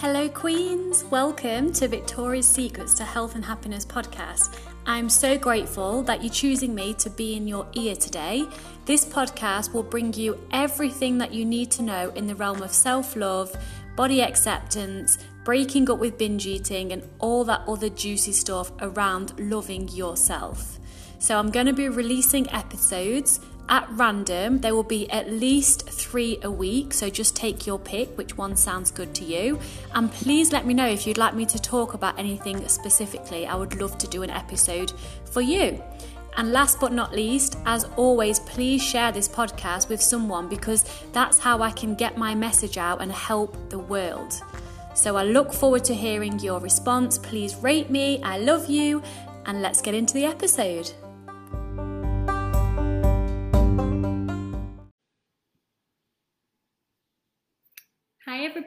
Hello, Queens! Welcome to Victoria's Secrets to Health and Happiness podcast. I'm so grateful that you're choosing me to be in your ear today. This podcast will bring you everything that you need to know in the realm of self love, body acceptance, breaking up with binge eating, and all that other juicy stuff around loving yourself. So, I'm going to be releasing episodes at random. There will be at least three a week, so just take your pick which one sounds good to you. And please let me know if you'd like me to talk about anything specifically. I would love to do an episode for you. And last but not least, as always, please share this podcast with someone because that's how I can get my message out and help the world. So I look forward to hearing your response. Please rate me. I love you. And let's get into the episode.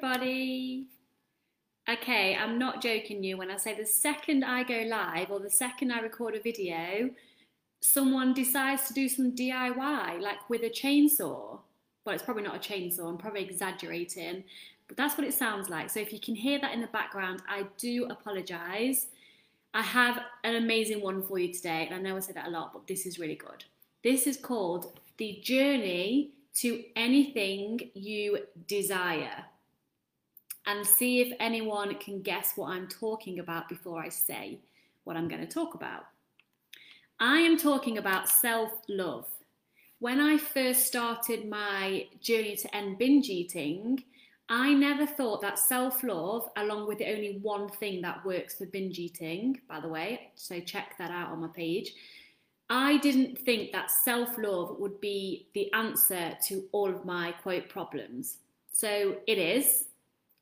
Everybody. Okay, I'm not joking you when I say the second I go live or the second I record a video, someone decides to do some DIY, like with a chainsaw. Well, it's probably not a chainsaw, I'm probably exaggerating, but that's what it sounds like. So if you can hear that in the background, I do apologise. I have an amazing one for you today, and I know I say that a lot, but this is really good. This is called The Journey to Anything You Desire and see if anyone can guess what I'm talking about before I say what I'm going to talk about. I am talking about self love. When I first started my journey to end binge eating, I never thought that self love, along with the only one thing that works for binge eating, by the way, so check that out on my page. I didn't think that self love would be the answer to all of my quote problems. So it is,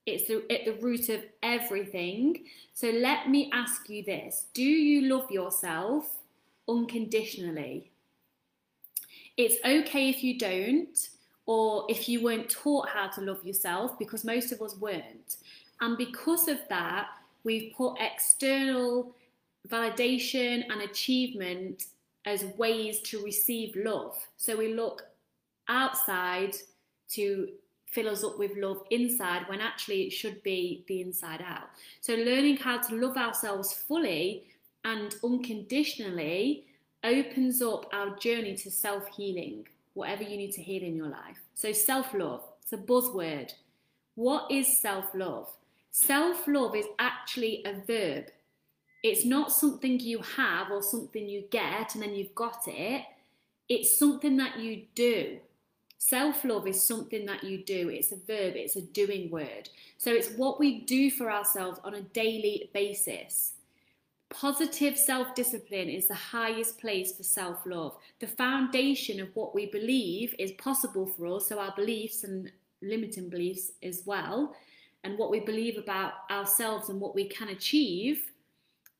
it's the, at the root of everything. So let me ask you this Do you love yourself unconditionally? It's okay if you don't, or if you weren't taught how to love yourself, because most of us weren't. And because of that, we've put external validation and achievement as ways to receive love. So we look outside to fill us up with love inside when actually it should be the inside out. So, learning how to love ourselves fully and unconditionally opens up our journey to self healing, whatever you need to heal in your life. So, self love, it's a buzzword. What is self love? Self love is actually a verb. It's not something you have or something you get and then you've got it. It's something that you do. Self love is something that you do, it's a verb, it's a doing word. So it's what we do for ourselves on a daily basis. Positive self discipline is the highest place for self love. The foundation of what we believe is possible for us, so our beliefs and limiting beliefs as well, and what we believe about ourselves and what we can achieve,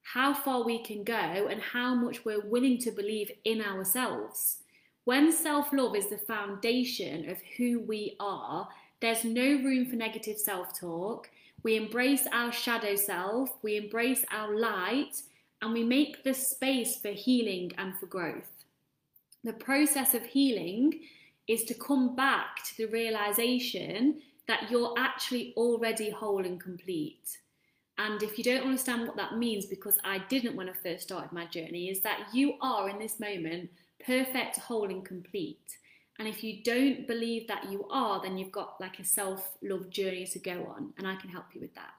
how far we can go, and how much we're willing to believe in ourselves. When self love is the foundation of who we are, there's no room for negative self talk. We embrace our shadow self, we embrace our light, and we make the space for healing and for growth. The process of healing is to come back to the realization that you're actually already whole and complete. And if you don't understand what that means, because I didn't when I first started my journey, is that you are in this moment perfect, whole, and complete. And if you don't believe that you are, then you've got like a self love journey to go on, and I can help you with that.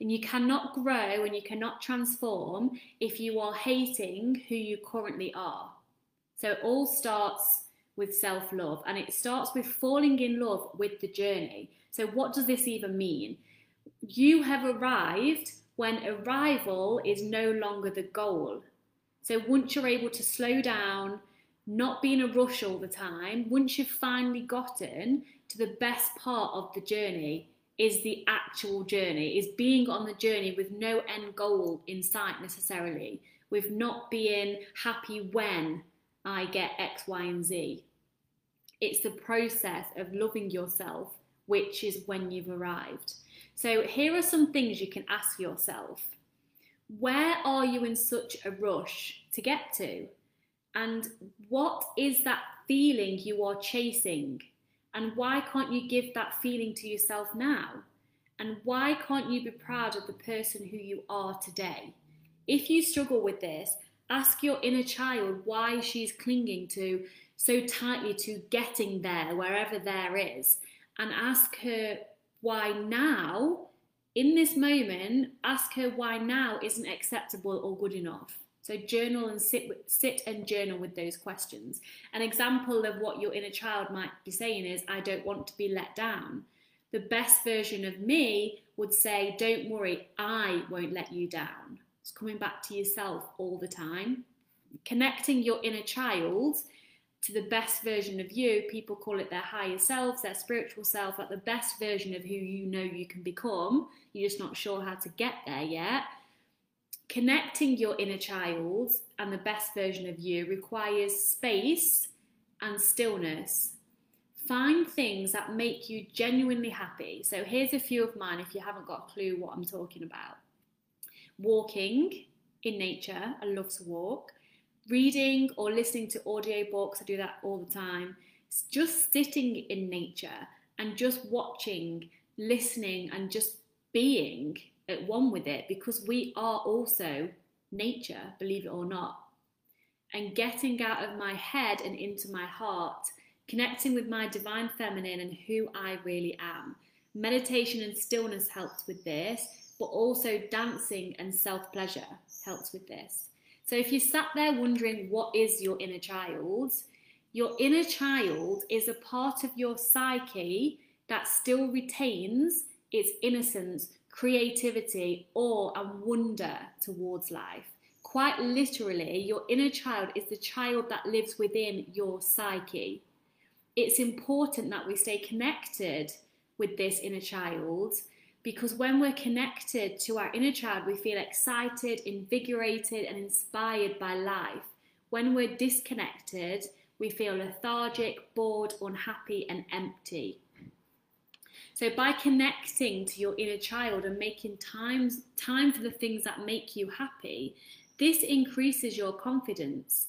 And you cannot grow and you cannot transform if you are hating who you currently are. So it all starts with self love and it starts with falling in love with the journey. So, what does this even mean? You have arrived when arrival is no longer the goal. So, once you're able to slow down, not be in a rush all the time, once you've finally gotten to the best part of the journey, is the actual journey, is being on the journey with no end goal in sight necessarily, with not being happy when I get X, Y, and Z. It's the process of loving yourself, which is when you've arrived. So, here are some things you can ask yourself Where are you in such a rush to get to? And what is that feeling you are chasing? And why can't you give that feeling to yourself now? And why can't you be proud of the person who you are today? If you struggle with this, ask your inner child why she's clinging to so tightly to getting there, wherever there is, and ask her why now, in this moment, ask her why now isn't acceptable or good enough. So journal and sit sit and journal with those questions. An example of what your inner child might be saying is, I don't want to be let down. The best version of me would say, Don't worry, I won't let you down. It's coming back to yourself all the time. Connecting your inner child to the best version of you. People call it their higher selves, their spiritual self, like the best version of who you know you can become. You're just not sure how to get there yet. Connecting your inner child and the best version of you requires space and stillness. Find things that make you genuinely happy. So here's a few of mine if you haven't got a clue what I'm talking about. Walking in nature, I love to walk reading or listening to audiobooks, I do that all the time. Just sitting in nature and just watching, listening, and just being at one with it because we are also nature, believe it or not. And getting out of my head and into my heart, connecting with my divine feminine and who I really am. Meditation and stillness helps with this, but also dancing and self pleasure helps with this. So if you sat there wondering what is your inner child, your inner child is a part of your psyche that still retains its innocence, creativity, awe, and wonder towards life. Quite literally, your inner child is the child that lives within your psyche. It's important that we stay connected with this inner child because when we're connected to our inner child, we feel excited, invigorated, and inspired by life. When we're disconnected, we feel lethargic, bored, unhappy, and empty. So by connecting to your inner child and making times time for the things that make you happy, this increases your confidence.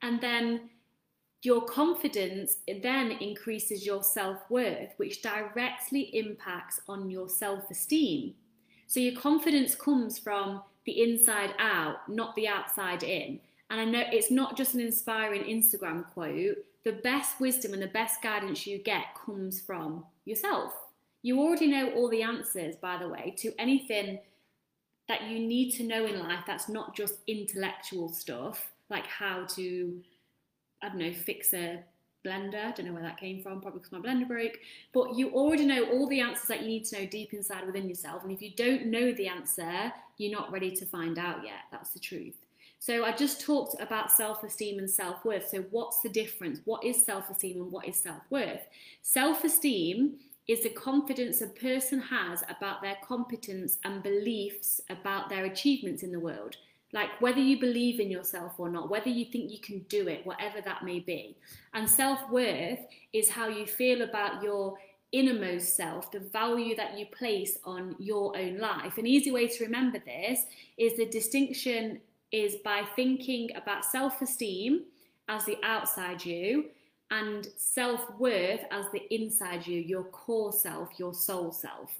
And then your confidence then increases your self worth, which directly impacts on your self esteem. So, your confidence comes from the inside out, not the outside in. And I know it's not just an inspiring Instagram quote. The best wisdom and the best guidance you get comes from yourself. You already know all the answers, by the way, to anything that you need to know in life that's not just intellectual stuff, like how to I don't know, fix a blender. I don't know where that came from, probably because my blender broke. But you already know all the answers that you need to know deep inside within yourself. And if you don't know the answer, you're not ready to find out yet. That's the truth. So I just talked about self-esteem and self-worth. So what's the difference? What is self-esteem and what is self-worth? Self-esteem is the confidence a person has about their competence and beliefs about their achievements in the world. Like whether you believe in yourself or not, whether you think you can do it, whatever that may be. And self worth is how you feel about your innermost self, the value that you place on your own life. An easy way to remember this is the distinction is by thinking about self esteem as the outside you and self worth as the inside you, your core self, your soul self.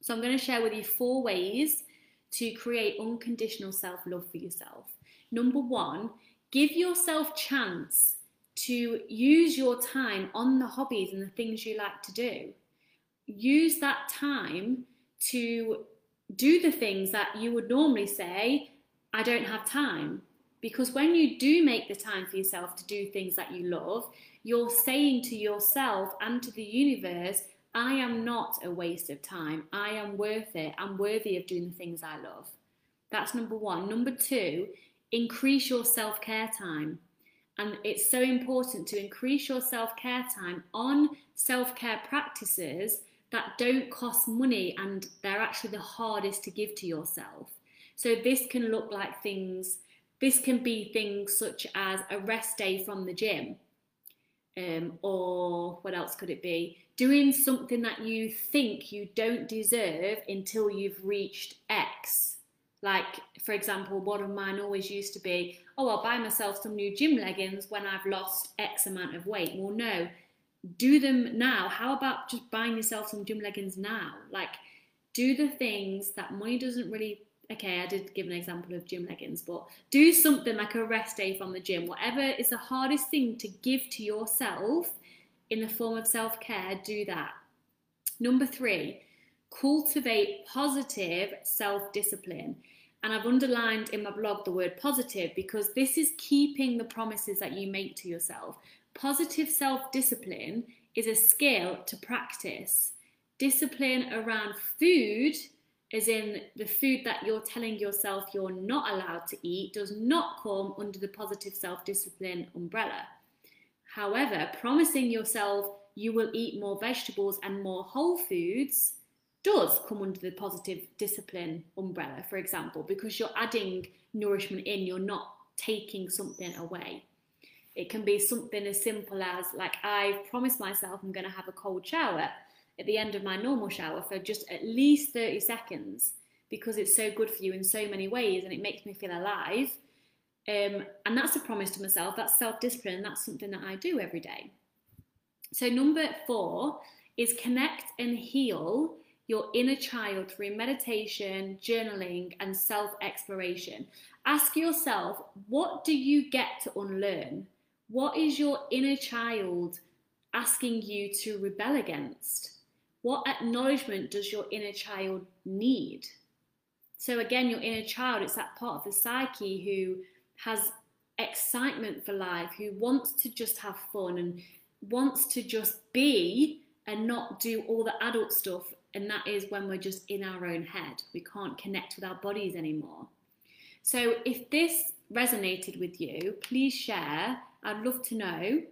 So I'm going to share with you four ways to create unconditional self love for yourself. Number one, give yourself chance to use your time on the hobbies and the things you like to do. Use that time to do the things that you would normally say, I don't have time. Because when you do make the time for yourself to do things that you love, you're saying to yourself and to the universe, I am not a waste of time. I am worth it. I'm worthy of doing the things I love. That's number one. Number two, increase your self care time. And it's so important to increase your self care time on self care practices that don't cost money and they're actually the hardest to give to yourself. So this can look like things, this can be things such as a rest day from the gym. Um, or what else could it be? doing something that you think you don't deserve until you've reached X. Like, for example, one of mine always used to be, oh, I'll buy myself some new gym leggings when I've lost X amount of weight. Well, no, do them now. How about just buying yourself some gym leggings now? Like, do the things that money doesn't really. Okay, I did give an example of gym leggings, but do something like a rest day from the gym. Whatever is the hardest thing to give to yourself in the form of self care, do that. Number three, cultivate positive self discipline. And I've underlined in my blog the word positive because this is keeping the promises that you make to yourself. Positive self discipline is a skill to practice. Discipline around food, as in the food that you're telling yourself you're not allowed to eat, does not come under the positive self discipline umbrella. However, promising yourself you will eat more vegetables and more whole foods does come under the positive discipline umbrella, for example, because you're adding nourishment in, you're not taking something away. It can be something as simple as, like, I've promised myself I'm going to have a cold shower at the end of my normal shower for just at least 30 seconds because it's so good for you in so many ways and it makes me feel alive. Um, and that's a promise to myself, that's self discipline, that's something that I do every day. So, number four is connect and heal your inner child through meditation, journaling, and self exploration. Ask yourself, what do you get to unlearn? What is your inner child asking you to rebel against? What acknowledgement does your inner child need? So, again, your inner child, it's that part of the psyche who has excitement for life, who wants to just have fun and wants to just be and not do all the adult stuff. And that is when we're just in our own head. We can't connect with our bodies anymore. So, if this resonated with you, please share I'd love to know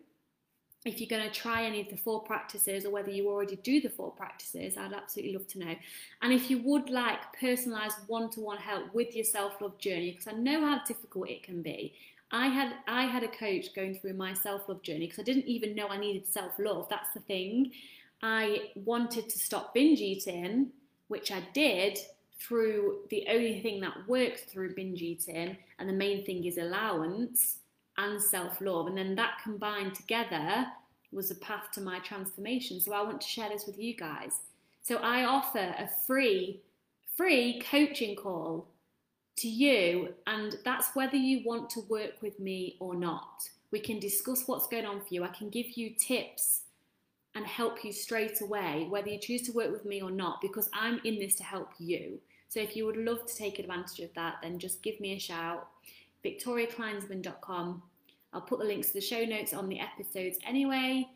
if you're going to try any of the four practices or whether you already do the four practices. I'd absolutely love to know. And if you would like personalized one to one help with your self love journey, because I know how difficult it can be. I had I had a coach going through my self love journey because I didn't even know I needed self love. That's the thing. I wanted to stop binge eating, which I did through the only thing that works through binge eating, and the main thing is allowance and self love. And then that combined together was a path to my transformation. So I want to share this with you guys. So I offer a free, free coaching call to you, and that's whether you want to work with me or not. We can discuss what's going on for you. I can give you tips and help you straight away, whether you choose to work with me or not, because I'm in this to help you. So if you would love to take advantage of that, then just give me a shout. VictoriaKleinsman.com I'll put the links to the show notes on the episodes anyway.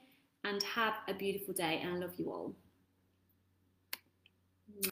And have a beautiful day, and I love you all.